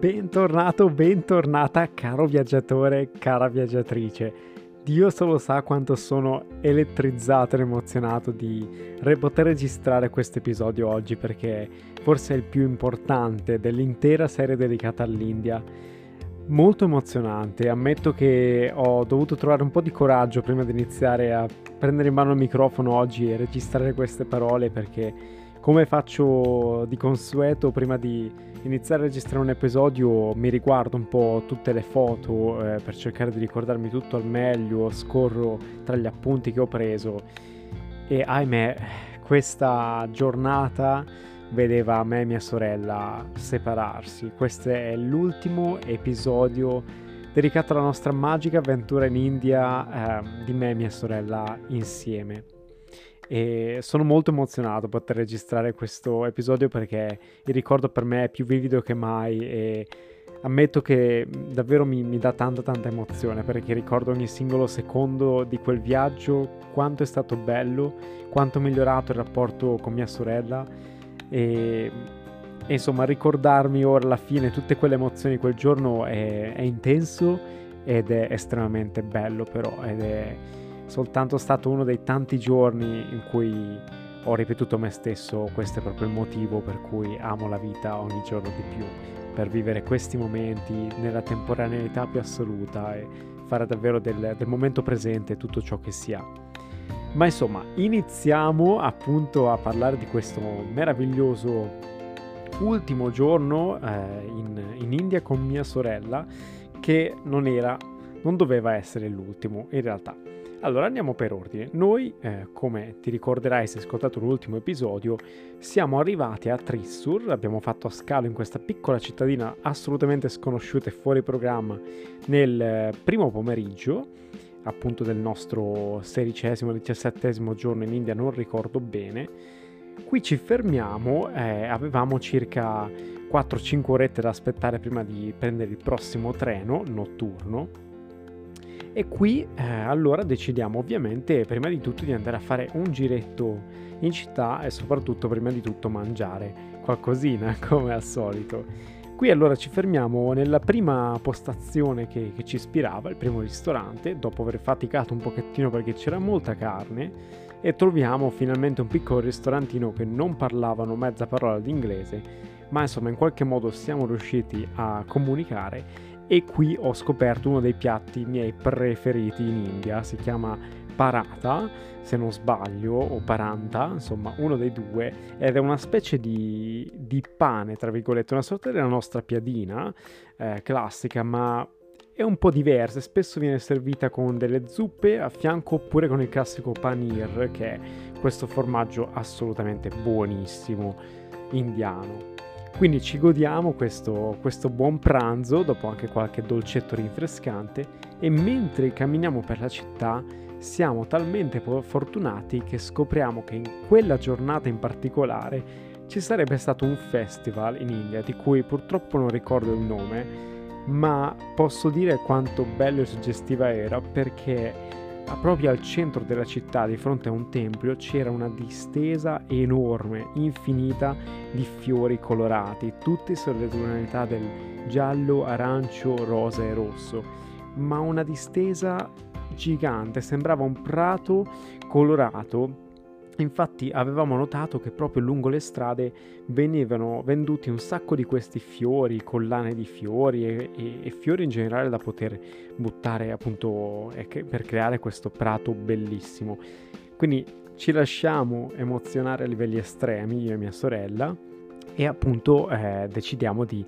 Bentornato, bentornata, caro viaggiatore, cara viaggiatrice. Dio solo sa quanto sono elettrizzato ed emozionato di poter registrare questo episodio oggi perché forse è il più importante dell'intera serie dedicata all'India. Molto emozionante, ammetto che ho dovuto trovare un po' di coraggio prima di iniziare a prendere in mano il microfono oggi e registrare queste parole perché come faccio di consueto prima di iniziare a registrare un episodio mi riguardo un po' tutte le foto eh, per cercare di ricordarmi tutto al meglio, scorro tra gli appunti che ho preso e ahimè questa giornata vedeva me e mia sorella separarsi. Questo è l'ultimo episodio dedicato alla nostra magica avventura in India eh, di me e mia sorella insieme e sono molto emozionato poter registrare questo episodio perché il ricordo per me è più vivido che mai e ammetto che davvero mi, mi dà tanta tanta emozione perché ricordo ogni singolo secondo di quel viaggio, quanto è stato bello, quanto ho migliorato il rapporto con mia sorella e, e insomma ricordarmi ora alla fine tutte quelle emozioni di quel giorno è, è intenso ed è estremamente bello però ed è soltanto stato uno dei tanti giorni in cui ho ripetuto me stesso questo è proprio il motivo per cui amo la vita ogni giorno di più, per vivere questi momenti nella temporaneità più assoluta e fare davvero del, del momento presente tutto ciò che si ha. Ma insomma, iniziamo appunto a parlare di questo meraviglioso ultimo giorno eh, in, in India con mia sorella che non era, non doveva essere l'ultimo in realtà. Allora andiamo per ordine. Noi, eh, come ti ricorderai se hai ascoltato l'ultimo episodio, siamo arrivati a Trissur, abbiamo fatto scalo in questa piccola cittadina assolutamente sconosciuta e fuori programma nel eh, primo pomeriggio, appunto del nostro sedicesimo, diciassettesimo giorno in India, non ricordo bene. Qui ci fermiamo, eh, avevamo circa 4-5 orette da aspettare prima di prendere il prossimo treno notturno e qui eh, allora decidiamo ovviamente prima di tutto di andare a fare un giretto in città e soprattutto prima di tutto mangiare qualcosina come al solito. Qui allora ci fermiamo nella prima postazione che, che ci ispirava, il primo ristorante, dopo aver faticato un pochettino perché c'era molta carne e troviamo finalmente un piccolo ristorantino che non parlavano mezza parola di inglese, ma insomma in qualche modo siamo riusciti a comunicare e qui ho scoperto uno dei piatti miei preferiti in India, si chiama parata, se non sbaglio, o paranta, insomma uno dei due, ed è una specie di, di pane, tra virgolette, una sorta della nostra piadina eh, classica, ma è un po' diversa, spesso viene servita con delle zuppe a fianco oppure con il classico panir, che è questo formaggio assolutamente buonissimo indiano. Quindi ci godiamo questo, questo buon pranzo dopo anche qualche dolcetto rinfrescante e mentre camminiamo per la città siamo talmente fortunati che scopriamo che in quella giornata in particolare ci sarebbe stato un festival in India di cui purtroppo non ricordo il nome, ma posso dire quanto bello e suggestiva era perché proprio al centro della città, di fronte a un tempio, c'era una distesa enorme, infinita di fiori colorati, tutti sulle tonalità del giallo, arancio, rosa e rosso, ma una distesa gigante, sembrava un prato colorato Infatti avevamo notato che proprio lungo le strade venivano venduti un sacco di questi fiori, collane di fiori e, e, e fiori in generale da poter buttare appunto per creare questo prato bellissimo. Quindi ci lasciamo emozionare a livelli estremi, io e mia sorella, e appunto eh, decidiamo di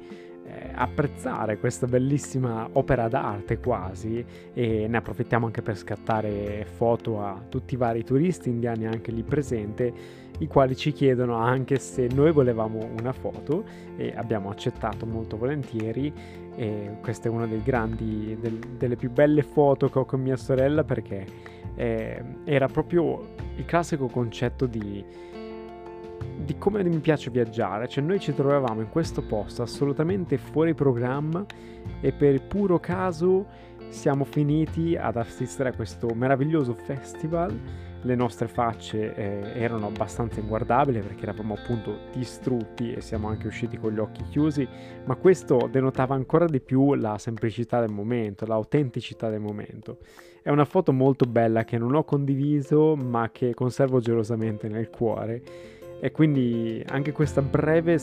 eh, apprezzare questa bellissima opera d'arte quasi e ne approfittiamo anche per scattare foto a tutti i vari turisti indiani anche lì presenti i quali ci chiedono anche se noi volevamo una foto e abbiamo accettato molto volentieri. E questa è una grandi, del, delle più belle foto che ho con mia sorella perché eh, era proprio il classico concetto di di come mi piace viaggiare, cioè noi ci trovavamo in questo posto assolutamente fuori programma e per puro caso siamo finiti ad assistere a questo meraviglioso festival le nostre facce eh, erano abbastanza inguardabili perché eravamo appunto distrutti e siamo anche usciti con gli occhi chiusi, ma questo denotava ancora di più la semplicità del momento, l'autenticità del momento. È una foto molto bella che non ho condiviso ma che conservo gelosamente nel cuore e quindi anche questa breve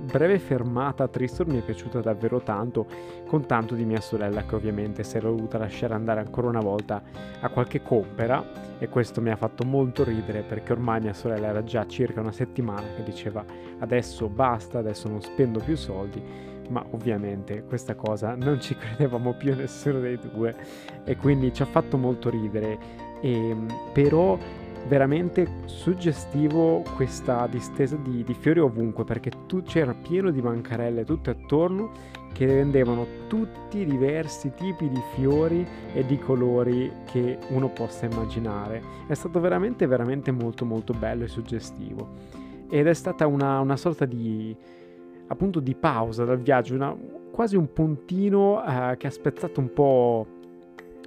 breve fermata a Tristor mi è piaciuta davvero tanto, con tanto di mia sorella che ovviamente si era dovuta lasciare andare ancora una volta a qualche compera e questo mi ha fatto molto ridere perché ormai mia sorella era già circa una settimana che diceva adesso basta, adesso non spendo più soldi, ma ovviamente questa cosa non ci credevamo più nessuno dei due e quindi ci ha fatto molto ridere, e, ehm, però veramente suggestivo questa distesa di, di fiori ovunque perché tu, c'era pieno di bancarelle tutte attorno che rendevano tutti i diversi tipi di fiori e di colori che uno possa immaginare. È stato veramente veramente molto molto bello e suggestivo ed è stata una, una sorta di appunto di pausa dal viaggio, una, quasi un puntino eh, che ha spezzato un po'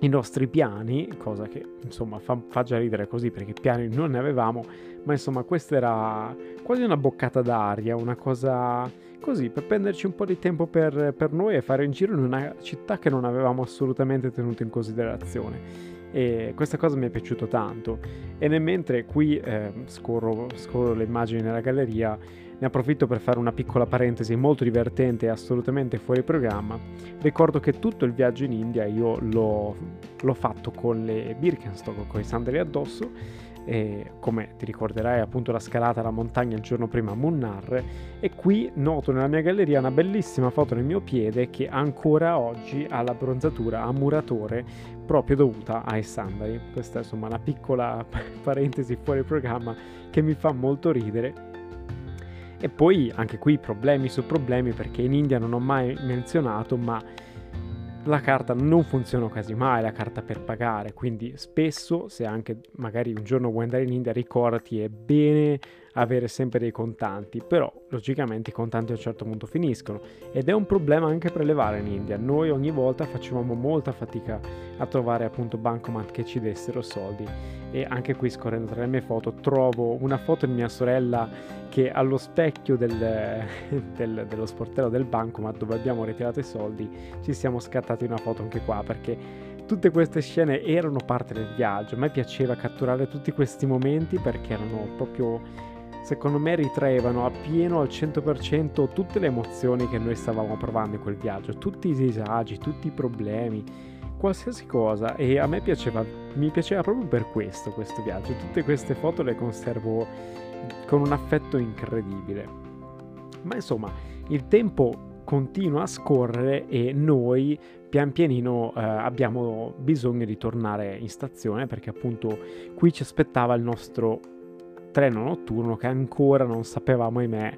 i nostri piani, cosa che insomma fa, fa, già ridere così perché piani non ne avevamo, ma insomma questa era quasi una boccata d'aria, una cosa così per prenderci un po' di tempo per, per noi e fare un giro in una città che non avevamo assolutamente tenuto in considerazione. E questa cosa mi è piaciuta tanto. E nel mentre qui eh, scorro, scorro le immagini nella galleria, ne approfitto per fare una piccola parentesi molto divertente e assolutamente fuori programma. Ricordo che tutto il viaggio in India io l'ho, l'ho fatto con le Birkenstock, con i sandali addosso. E come ti ricorderai appunto la scalata alla montagna il giorno prima a Munnar e qui noto nella mia galleria una bellissima foto nel mio piede che ancora oggi ha la bronzatura a muratore proprio dovuta ai sandali. Questa è insomma una piccola parentesi fuori programma che mi fa molto ridere e poi anche qui problemi su problemi perché in India non ho mai menzionato, ma la carta non funziona quasi mai, la carta per pagare, quindi spesso se anche magari un giorno vuoi andare in India ricordati è bene avere sempre dei contanti, però logicamente i contanti a un certo punto finiscono ed è un problema anche prelevare in India. Noi ogni volta facevamo molta fatica a trovare appunto bancomat che ci dessero soldi e anche qui scorrendo tra le mie foto trovo una foto di mia sorella che allo specchio del, del, dello sportello del bancomat dove abbiamo ritirato i soldi ci siamo scattati una foto anche qua perché tutte queste scene erano parte del viaggio. A me piaceva catturare tutti questi momenti perché erano proprio secondo me ritraevano appieno al 100% tutte le emozioni che noi stavamo provando in quel viaggio, tutti i disagi, tutti i problemi, qualsiasi cosa. E a me piaceva, mi piaceva proprio per questo questo viaggio, tutte queste foto le conservo con un affetto incredibile. Ma insomma, il tempo continua a scorrere e noi pian pianino eh, abbiamo bisogno di tornare in stazione perché appunto qui ci aspettava il nostro treno notturno che ancora non sapevamo, ahimè,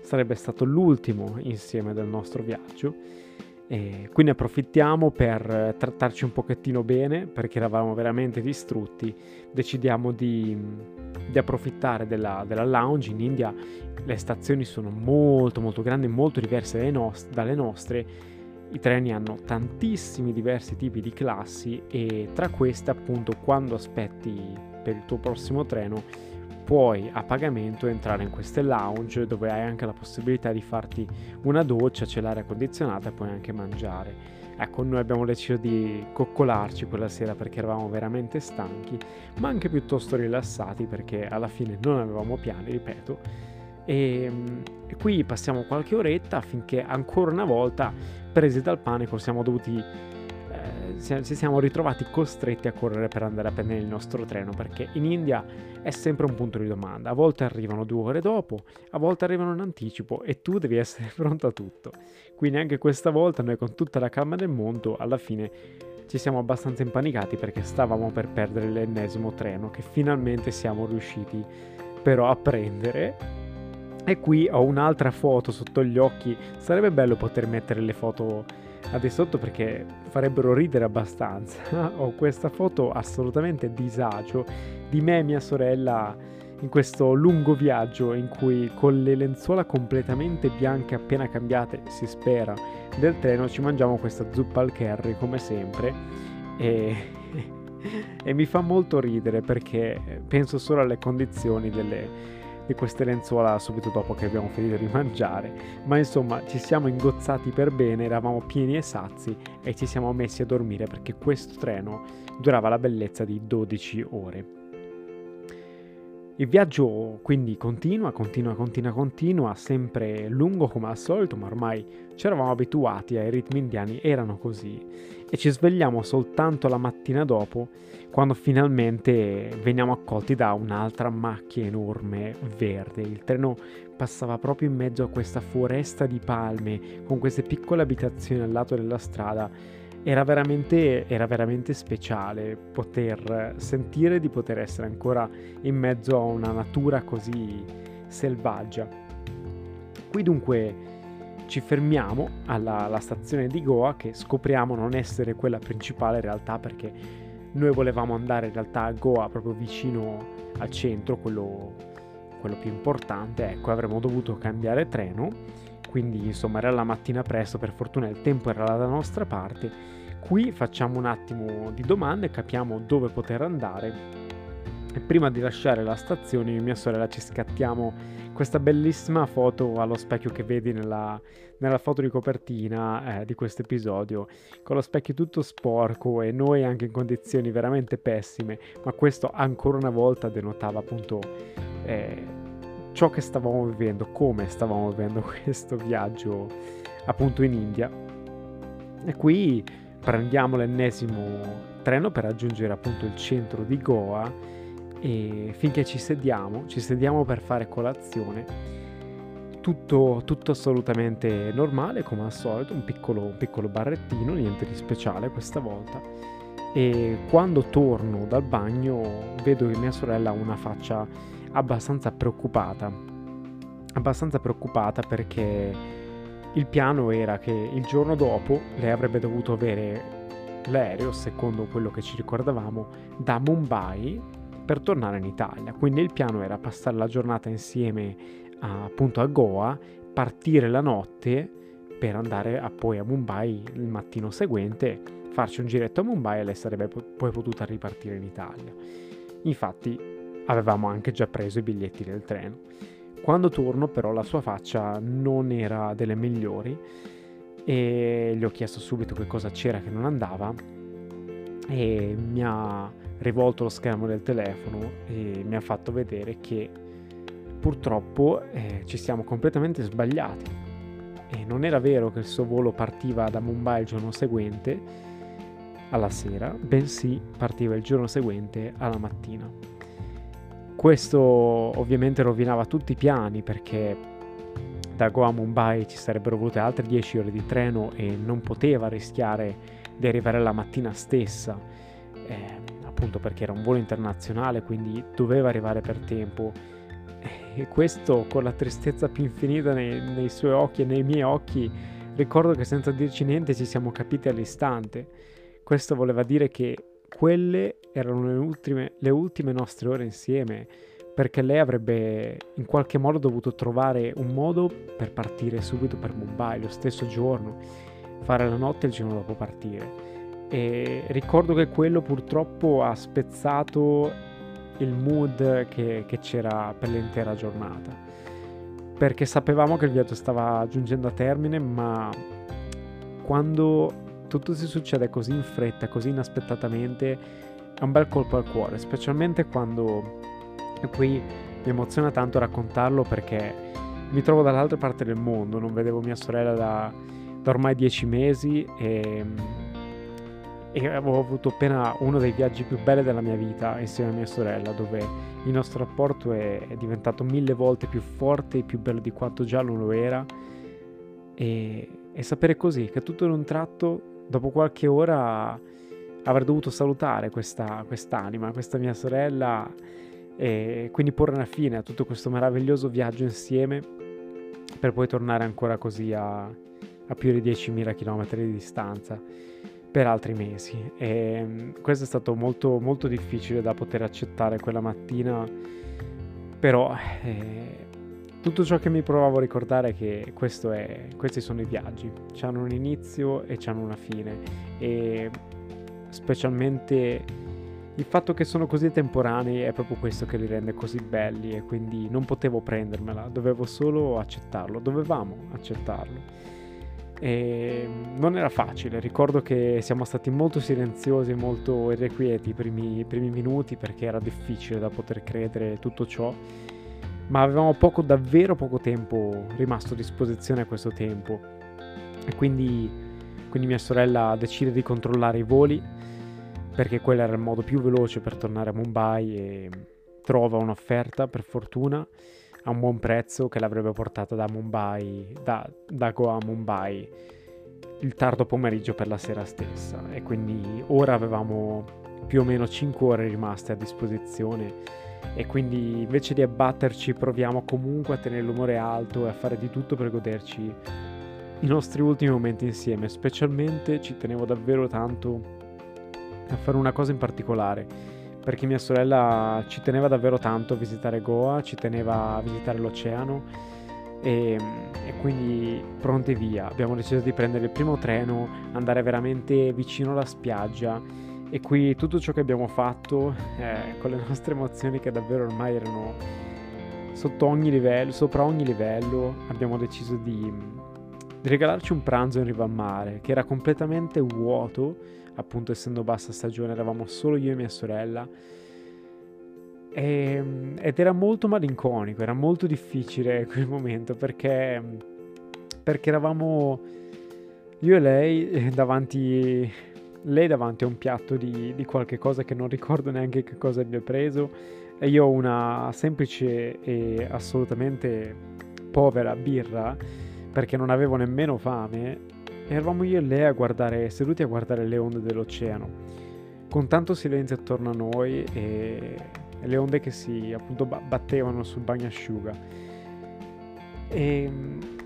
sarebbe stato l'ultimo insieme del nostro viaggio. E quindi approfittiamo per trattarci un pochettino bene perché eravamo veramente distrutti. Decidiamo di, di approfittare della, della, lounge in India. Le stazioni sono molto molto grandi, molto diverse nost- dalle nostre. I treni hanno tantissimi diversi tipi di classi e tra queste appunto quando aspetti per il tuo prossimo treno puoi a pagamento entrare in queste lounge dove hai anche la possibilità di farti una doccia, c'è l'aria condizionata e puoi anche mangiare. Ecco, noi abbiamo deciso di coccolarci quella sera perché eravamo veramente stanchi, ma anche piuttosto rilassati perché alla fine non avevamo piani, ripeto. E, e qui passiamo qualche oretta affinché ancora una volta, presi dal panico, siamo dovuti ci siamo ritrovati costretti a correre per andare a prendere il nostro treno perché in India è sempre un punto di domanda. A volte arrivano due ore dopo, a volte arrivano in anticipo e tu devi essere pronto a tutto. Quindi anche questa volta noi con tutta la calma del mondo alla fine ci siamo abbastanza impanicati perché stavamo per perdere l'ennesimo treno che finalmente siamo riusciti però a prendere. E qui ho un'altra foto sotto gli occhi. Sarebbe bello poter mettere le foto a di sotto perché farebbero ridere abbastanza. Ho questa foto assolutamente disagio di me e mia sorella in questo lungo viaggio in cui con le lenzuola completamente bianche appena cambiate, si spera, del treno ci mangiamo questa zuppa al curry come sempre e, e mi fa molto ridere perché penso solo alle condizioni delle, di queste lenzuola subito dopo che abbiamo finito di mangiare, ma insomma ci siamo ingozzati per bene, eravamo pieni e sazi e ci siamo messi a dormire perché questo treno durava la bellezza di 12 ore. Il viaggio quindi continua, continua, continua, continua, sempre lungo come al solito, ma ormai ci eravamo abituati ai ritmi indiani, erano così. E ci svegliamo soltanto la mattina dopo, quando finalmente veniamo accolti da un'altra macchia enorme verde. Il treno passava proprio in mezzo a questa foresta di palme, con queste piccole abitazioni al lato della strada era veramente, era veramente speciale poter sentire di poter essere ancora in mezzo a una natura così selvaggia. Qui dunque ci fermiamo alla, stazione di Goa che scopriamo non essere quella principale in realtà perché noi volevamo andare in realtà a Goa proprio vicino al centro, quello, quello più importante, ecco avremmo dovuto cambiare treno, quindi insomma era la mattina presto, per fortuna il tempo era dalla nostra parte Qui facciamo un attimo di domande, capiamo dove poter andare e prima di lasciare la stazione io e mia sorella ci scattiamo questa bellissima foto allo specchio che vedi nella, nella foto di copertina eh, di questo episodio, con lo specchio tutto sporco e noi anche in condizioni veramente pessime, ma questo ancora una volta denotava appunto eh, ciò che stavamo vivendo, come stavamo vivendo questo viaggio appunto in India. E qui prendiamo l'ennesimo treno per raggiungere appunto il centro di Goa e finché ci sediamo, ci sediamo per fare colazione. Tutto, tutto assolutamente normale come al solito, un piccolo, un piccolo barrettino, niente di speciale questa volta. E quando torno dal bagno vedo che mia sorella ha una faccia abbastanza preoccupata. Abbastanza preoccupata perché il piano era che il giorno dopo lei avrebbe dovuto avere l'aereo, secondo quello che ci ricordavamo, da Mumbai per tornare in Italia. Quindi il piano era passare la giornata insieme a, appunto a Goa, partire la notte per andare a, poi a Mumbai il mattino seguente, farci un giretto a Mumbai e lei sarebbe poi potuta ripartire in Italia. Infatti avevamo anche già preso i biglietti del treno. Quando torno però la sua faccia non era delle migliori e gli ho chiesto subito che cosa c'era che non andava e mi ha rivolto lo schermo del telefono e mi ha fatto vedere che purtroppo eh, ci siamo completamente sbagliati e non era vero che il suo volo partiva da Mumbai il giorno seguente alla sera, bensì partiva il giorno seguente alla mattina. Questo ovviamente rovinava tutti i piani perché da Goa a Mumbai ci sarebbero volute altre 10 ore di treno e non poteva rischiare di arrivare la mattina stessa, eh, appunto perché era un volo internazionale, quindi doveva arrivare per tempo. E questo con la tristezza più infinita nei, nei suoi occhi e nei miei occhi, ricordo che senza dirci niente ci siamo capiti all'istante. Questo voleva dire che quelle erano le ultime, le ultime nostre ore insieme, perché lei avrebbe in qualche modo dovuto trovare un modo per partire subito per Mumbai lo stesso giorno, fare la notte il giorno dopo partire. E ricordo che quello purtroppo ha spezzato il mood che, che c'era per l'intera giornata, perché sapevamo che il viaggio stava giungendo a termine, ma quando tutto si succede così in fretta, così inaspettatamente, è un bel colpo al cuore, specialmente quando e qui mi emoziona tanto raccontarlo perché mi trovo dall'altra parte del mondo, non vedevo mia sorella da, da ormai dieci mesi e, e avevo avuto appena uno dei viaggi più belli della mia vita insieme a mia sorella, dove il nostro rapporto è, è diventato mille volte più forte e più bello di quanto già non lo era. E, e sapere così, che tutto in un tratto dopo qualche ora avrei dovuto salutare questa quest'anima, questa mia sorella e quindi porre una fine a tutto questo meraviglioso viaggio insieme per poi tornare ancora così a, a più di 10.000 km di distanza per altri mesi. E questo è stato molto molto difficile da poter accettare quella mattina Però eh, tutto ciò che mi provavo a ricordare è che è, questi sono i viaggi, hanno un inizio e hanno una fine. E specialmente il fatto che sono così temporanei è proprio questo che li rende così belli e quindi non potevo prendermela, dovevo solo accettarlo, dovevamo accettarlo. E non era facile, ricordo che siamo stati molto silenziosi e molto irrequieti i primi, primi minuti perché era difficile da poter credere tutto ciò, ma avevamo poco, davvero poco tempo rimasto a disposizione a questo tempo. E quindi, quindi mia sorella decide di controllare i voli perché quello era il modo più veloce per tornare a Mumbai e trova un'offerta per fortuna a un buon prezzo che l'avrebbe portata da Mumbai, da, da Goa a Mumbai il tardo pomeriggio per la sera stessa. E quindi ora avevamo più o meno 5 ore rimaste a disposizione e quindi invece di abbatterci proviamo comunque a tenere l'umore alto e a fare di tutto per goderci i nostri ultimi momenti insieme, specialmente ci tenevo davvero tanto a fare una cosa in particolare, perché mia sorella ci teneva davvero tanto a visitare Goa, ci teneva a visitare l'oceano e, e quindi pronti via. Abbiamo deciso di prendere il primo treno, andare veramente vicino alla spiaggia e qui tutto ciò che abbiamo fatto eh, con le nostre emozioni che davvero ormai erano sotto ogni livello, sopra ogni livello, abbiamo deciso di, di regalarci un pranzo in riva al mare che era completamente vuoto. Appunto essendo bassa stagione eravamo solo io e mia sorella. Ehm, ed era molto malinconico, era molto difficile quel momento perché, perché eravamo io e lei davanti, lei davanti a un piatto di, di qualche cosa che non ricordo neanche che cosa abbia preso e io una semplice e assolutamente povera birra perché non avevo nemmeno fame Eravamo io e lei a guardare, seduti a guardare le onde dell'oceano, con tanto silenzio attorno a noi e, le onde che si appunto battevano sul bagnasciuga. E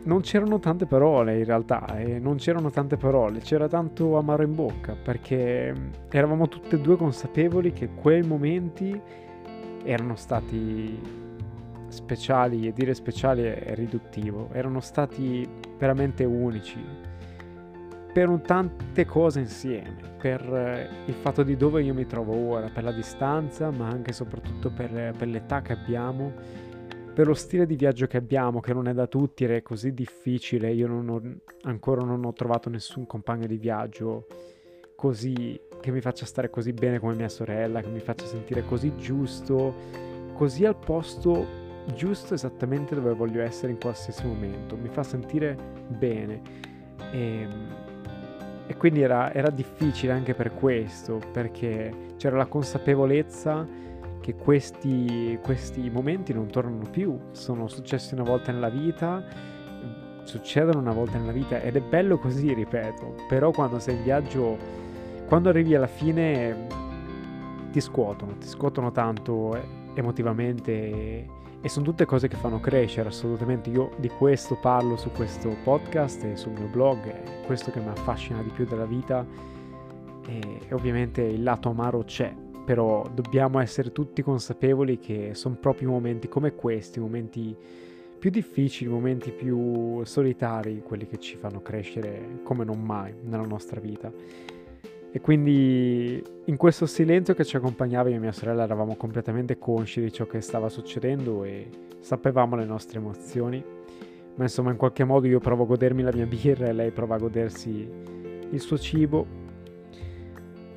non c'erano tante parole in realtà, e non c'erano tante parole, c'era tanto amaro in bocca perché eravamo tutte e due consapevoli che quei momenti erano stati speciali e dire speciali è riduttivo, erano stati veramente unici, per tante cose insieme, per eh, il fatto di dove io mi trovo ora, per la distanza, ma anche e soprattutto per, per l'età che abbiamo, per lo stile di viaggio che abbiamo, che non è da tutti, è così difficile, io non ho, ancora non ho trovato nessun compagno di viaggio così, che mi faccia stare così bene come mia sorella, che mi faccia sentire così giusto, così al posto giusto esattamente dove voglio essere in qualsiasi momento, mi fa sentire bene. E, ehm, e quindi era, era difficile anche per questo, perché c'era la consapevolezza che questi, questi momenti non tornano più, sono successi una volta nella vita, succedono una volta nella vita ed è bello così, ripeto, però quando sei in viaggio, quando arrivi alla fine ti scuotono, ti scuotono tanto emotivamente e sono tutte cose che fanno crescere assolutamente. Io di questo parlo su questo podcast e sul mio blog, è questo che mi affascina di più della vita e, e ovviamente il lato amaro c'è, però dobbiamo essere tutti consapevoli che sono proprio momenti come questi, momenti più difficili, momenti più solitari, quelli che ci fanno crescere come non mai nella nostra vita. E quindi in questo silenzio che ci accompagnava io e mia sorella eravamo completamente consci di ciò che stava succedendo e sapevamo le nostre emozioni. Ma insomma in qualche modo io provo a godermi la mia birra e lei prova a godersi il suo cibo.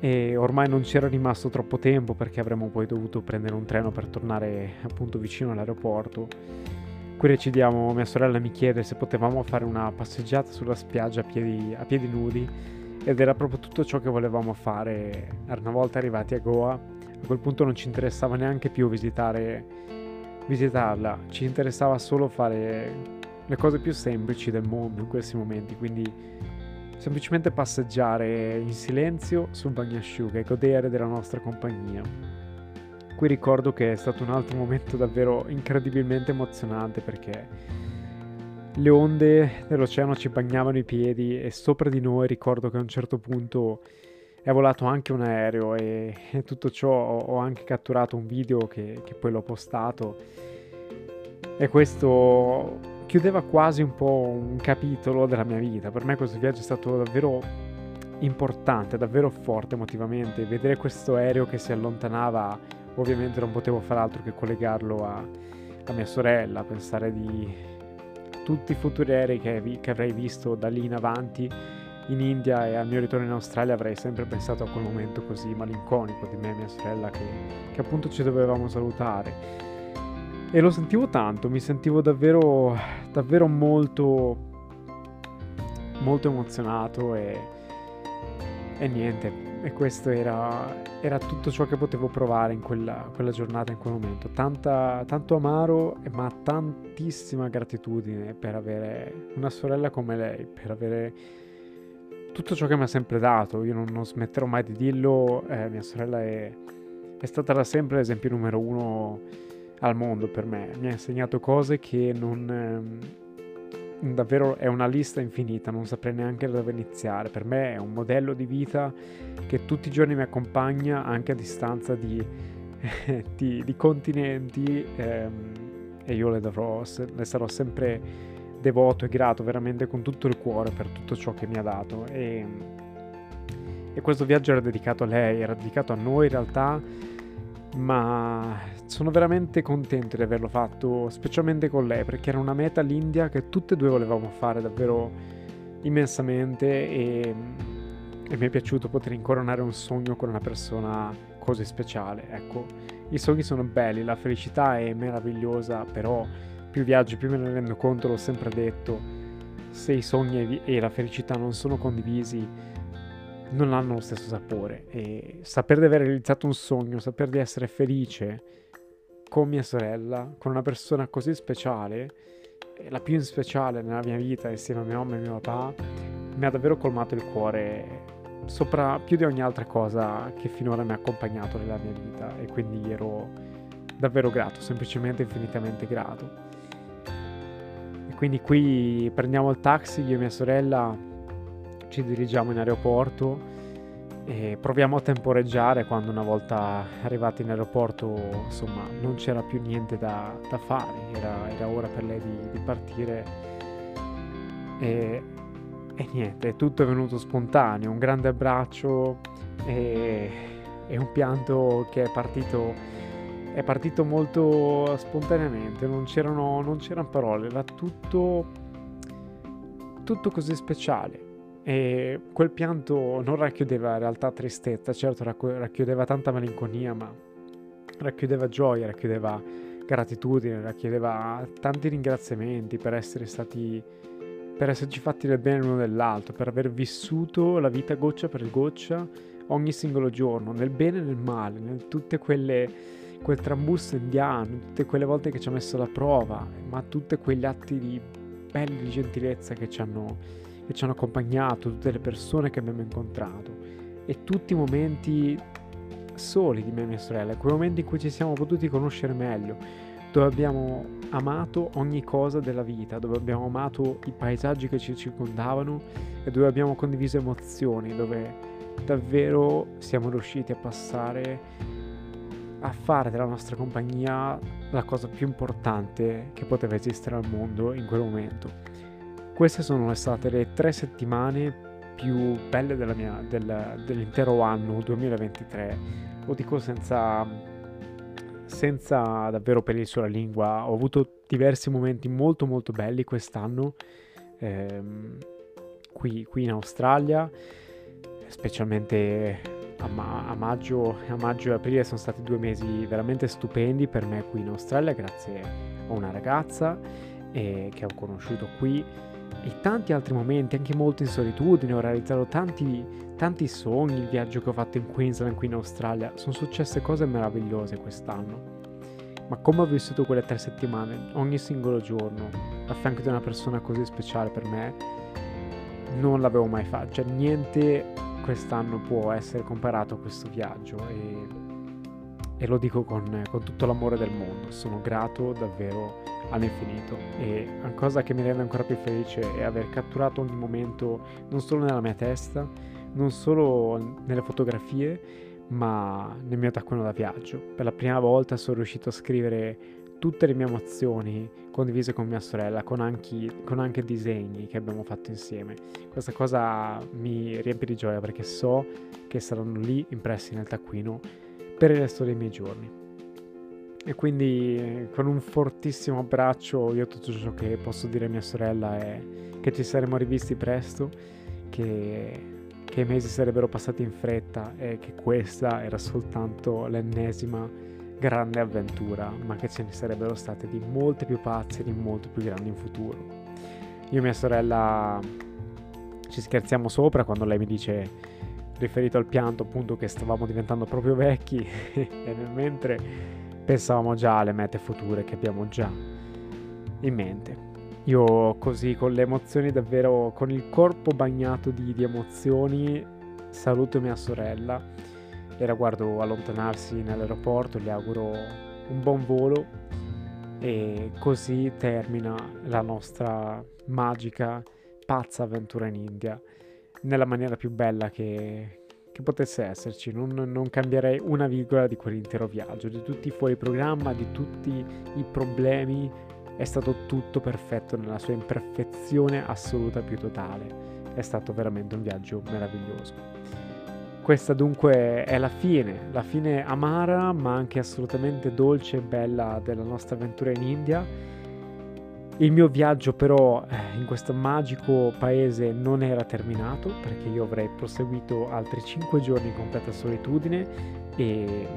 E ormai non c'era rimasto troppo tempo perché avremmo poi dovuto prendere un treno per tornare appunto vicino all'aeroporto. Qui decidiamo, mia sorella mi chiede se potevamo fare una passeggiata sulla spiaggia a piedi, a piedi nudi ed era proprio tutto ciò che volevamo fare. Una volta arrivati a Goa, a quel punto non ci interessava neanche più visitare, visitarla, ci interessava solo fare le cose più semplici del mondo in questi momenti, quindi semplicemente passeggiare in silenzio sul bagnasciuga e godere della nostra compagnia. Qui ricordo che è stato un altro momento davvero incredibilmente emozionante perché le onde dell'oceano ci bagnavano i piedi e sopra di noi ricordo che a un certo punto è volato anche un aereo e, e tutto ciò ho, anche catturato un video che, che, poi l'ho postato E questo chiudeva quasi un po' un capitolo della mia vita. Per me questo viaggio è stato davvero importante, davvero forte emotivamente. Vedere questo aereo che si allontanava, ovviamente non potevo fare altro che collegarlo a, a mia sorella, pensare di tutti i futuri aerei che, che avrei visto da lì in avanti in India e al mio ritorno in Australia avrei sempre pensato a quel momento così malinconico di me e mia sorella che, che appunto ci dovevamo salutare. E lo sentivo tanto, mi sentivo davvero, davvero molto, molto emozionato e, e niente, e questo era, era, tutto ciò che potevo provare in quella, quella giornata, in quel momento. Tanta, tanto amaro, ma tantissima gratitudine per avere una sorella come lei, per avere tutto ciò che mi ha sempre dato. Io non, non smetterò mai di dirlo, eh, mia sorella è, è stata da sempre l'esempio numero uno al mondo per me. Mi ha insegnato cose che non... Ehm, davvero è una lista infinita, non saprei neanche da dove iniziare. Per me è un modello di vita che tutti i giorni mi accompagna anche a distanza di, di, di continenti ehm, e io le, dovrò, le sarò sempre devoto e grato veramente con tutto il cuore per tutto ciò che mi ha dato. E, e questo viaggio era dedicato a lei, era dedicato a noi in realtà, ma sono veramente contento di averlo fatto, specialmente con lei, perché era una meta l'India che tutte e due volevamo fare davvero immensamente e, e mi è piaciuto poter incoronare un sogno con una persona così speciale. Ecco, i sogni sono belli, la felicità è meravigliosa, però più viaggi, più me ne rendo conto, l'ho sempre detto, se i sogni e la felicità non sono condivisi, non hanno lo stesso sapore. E saper di aver realizzato un sogno, saper di essere felice, con mia sorella, con una persona così speciale, la più speciale nella mia vita insieme a mia mamma e mio papà, mi ha davvero colmato il cuore sopra più di ogni altra cosa che finora mi ha accompagnato nella mia vita e quindi ero davvero grato, semplicemente infinitamente grato. E quindi qui prendiamo il taxi, io e mia sorella ci dirigiamo in aeroporto e proviamo a temporeggiare quando una volta arrivati in aeroporto insomma non c'era più niente da, da fare era, era, ora per lei di, di partire. E, e, niente tutto è venuto spontaneo un grande abbraccio e, e un pianto che è partito è partito molto spontaneamente non c'erano, non c'erano parole era tutto tutto così speciale e quel pianto non racchiudeva in realtà tristezza, certo racchiudeva tanta malinconia, ma racchiudeva gioia, racchiudeva gratitudine, racchiudeva tanti ringraziamenti per essere stati per esserci fatti del bene l'uno dell'altro, per aver vissuto la vita goccia per goccia ogni singolo giorno, nel bene e nel male, nel tutte quelle quel trambusto indiano, tutte quelle volte che ci ha messo alla prova, ma tutti quegli atti di belli di gentilezza che ci hanno che ci hanno accompagnato, tutte le persone che abbiamo incontrato e tutti i momenti soli di me e mia sorella, quei momenti in cui ci siamo potuti conoscere meglio, dove abbiamo amato ogni cosa della vita, dove abbiamo amato i paesaggi che ci circondavano e dove abbiamo condiviso emozioni, dove davvero siamo riusciti a passare a fare della nostra compagnia la cosa più importante che poteva esistere al mondo in quel momento. Queste sono state le tre settimane più belle mia, del, dell'intero anno 2023. Lo dico senza, senza davvero pelli sulla lingua. Ho avuto diversi momenti molto molto belli quest'anno ehm, qui, qui, in Australia, specialmente a, ma- a, maggio, a maggio e aprile sono stati due mesi veramente stupendi per me qui in Australia grazie a una ragazza eh, che ho conosciuto qui e tanti altri momenti, anche molto in solitudine, ho realizzato tanti, tanti sogni, il viaggio che ho fatto in Queensland, qui in Australia, sono successe cose meravigliose quest'anno. Ma come ho vissuto quelle tre settimane, ogni singolo giorno, a fianco di una persona così speciale per me, non l'avevo mai fatto, cioè niente quest'anno può essere comparato a questo viaggio. E, e lo dico con, con tutto l'amore del mondo, sono grato davvero all'infinito e una cosa che mi rende ancora più felice è aver catturato ogni momento non solo nella mia testa, non solo nelle fotografie, ma nel mio taccuino da viaggio. Per la prima volta sono riuscito a scrivere tutte le mie emozioni condivise con mia sorella, con anche, con anche disegni che abbiamo fatto insieme. Questa cosa mi riempie di gioia perché so che saranno lì impressi nel taccuino per il resto dei miei giorni. E quindi con un fortissimo abbraccio io tutto ciò che posso dire a mia sorella è che ci saremo rivisti presto, che, che i mesi sarebbero passati in fretta e che questa era soltanto l'ennesima grande avventura, ma che ce ne sarebbero state di molte più pazze di molto più grandi in futuro. Io e mia sorella ci scherziamo sopra quando lei mi dice, riferito al pianto appunto, che stavamo diventando proprio vecchi e nel mentre pensavamo già alle mete future che abbiamo già in mente. Io così con le emozioni davvero, con il corpo bagnato di, di emozioni, saluto mia sorella e la guardo allontanarsi nell'aeroporto, gli auguro un buon volo e così termina la nostra magica, pazza avventura in India nella maniera più bella che, che potesse esserci. Non, non, cambierei una virgola di quell'intero viaggio, di tutti i fuori programma, di tutti i problemi. È stato tutto perfetto nella sua imperfezione assoluta più totale. È stato veramente un viaggio meraviglioso. Questa dunque è la fine, la fine amara ma anche assolutamente dolce e bella della nostra avventura in India. Il mio viaggio però eh, in questo magico paese non era terminato perché io avrei proseguito altri 5 giorni in completa solitudine e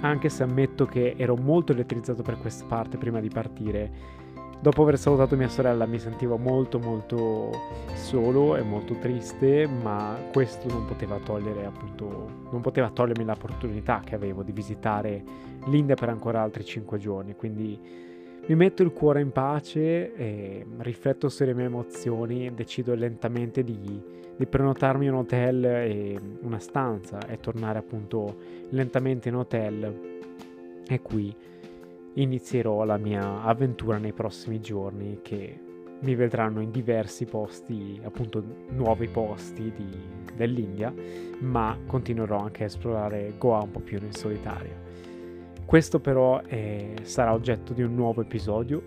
anche se ammetto che ero molto elettrizzato per questa parte prima di partire, Dopo aver salutato mia sorella mi sentivo molto molto solo e molto triste, ma questo non poteva togliere appunto, non poteva togliermi l'opportunità che avevo di visitare l'India per ancora altri 5 giorni, quindi mi metto il cuore in pace, e rifletto sulle mie emozioni e decido lentamente di, di prenotarmi un hotel e una stanza e tornare appunto lentamente in hotel e qui inizierò la mia avventura nei prossimi giorni che mi vedranno in diversi posti, appunto nuovi posti di, dell'India, ma continuerò anche a esplorare Goa un po' più in solitaria. Questo però è, sarà oggetto di un nuovo episodio.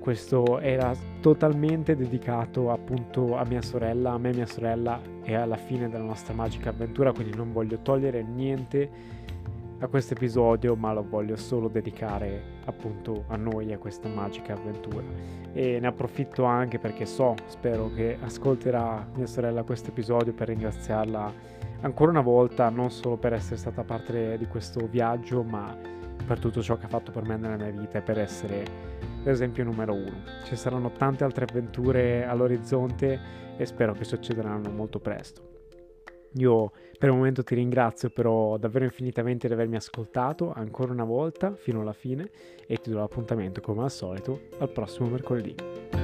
Questo era totalmente dedicato appunto a mia sorella, a me e mia sorella e alla fine della nostra magica avventura, quindi non voglio togliere niente a questo episodio, ma lo voglio solo dedicare appunto a noi, a questa magica avventura. E ne approfitto anche perché so, spero che ascolterà mia sorella questo episodio per ringraziarla ancora una volta, non solo per essere stata parte di questo viaggio, ma per tutto ciò che ha fatto per me nella mia vita e per essere l'esempio numero uno. Ci saranno tante altre avventure all'orizzonte e spero che succederanno molto presto. Io per il momento ti ringrazio però davvero infinitamente di avermi ascoltato ancora una volta fino alla fine e ti do l'appuntamento come al solito al prossimo mercoledì.